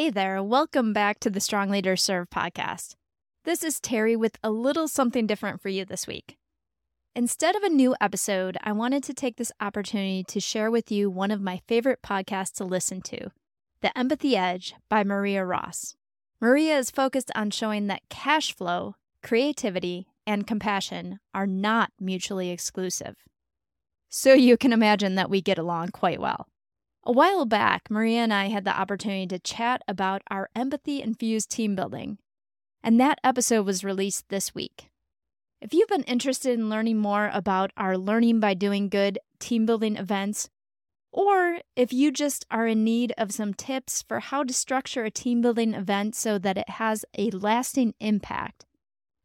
Hey there, welcome back to the Strong Leaders Serve podcast. This is Teri with a little something different for you this week. Instead of a new episode, I wanted to take this opportunity to share with you one of my favorite podcasts to listen to The Empathy Edge by Maria Ross. Maria is focused on showing that cash flow, creativity, and compassion are not mutually exclusive. So you can imagine that we get along quite well. A while back, Maria and I had the opportunity to chat about our empathy infused team building, and that episode was released this week. If you've been interested in learning more about our Learning by Doing Good team building events, or if you just are in need of some tips for how to structure a team building event so that it has a lasting impact,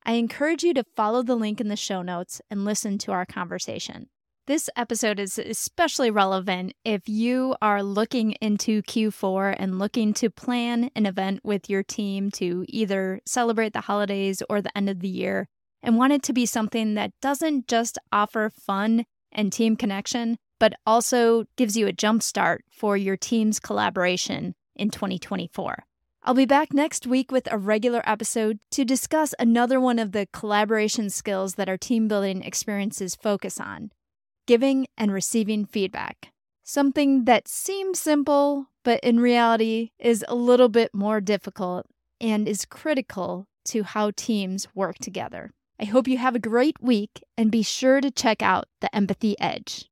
I encourage you to follow the link in the show notes and listen to our conversation. This episode is especially relevant if you are looking into Q4 and looking to plan an event with your team to either celebrate the holidays or the end of the year and want it to be something that doesn't just offer fun and team connection, but also gives you a jumpstart for your team's collaboration in 2024. I'll be back next week with a regular episode to discuss another one of the collaboration skills that our team building experiences focus on giving and receiving feedback. Something that seems simple, but in reality is a little bit more difficult and is critical to how teams work together. I hope you have a great week and be sure to check out the Empathy Edge.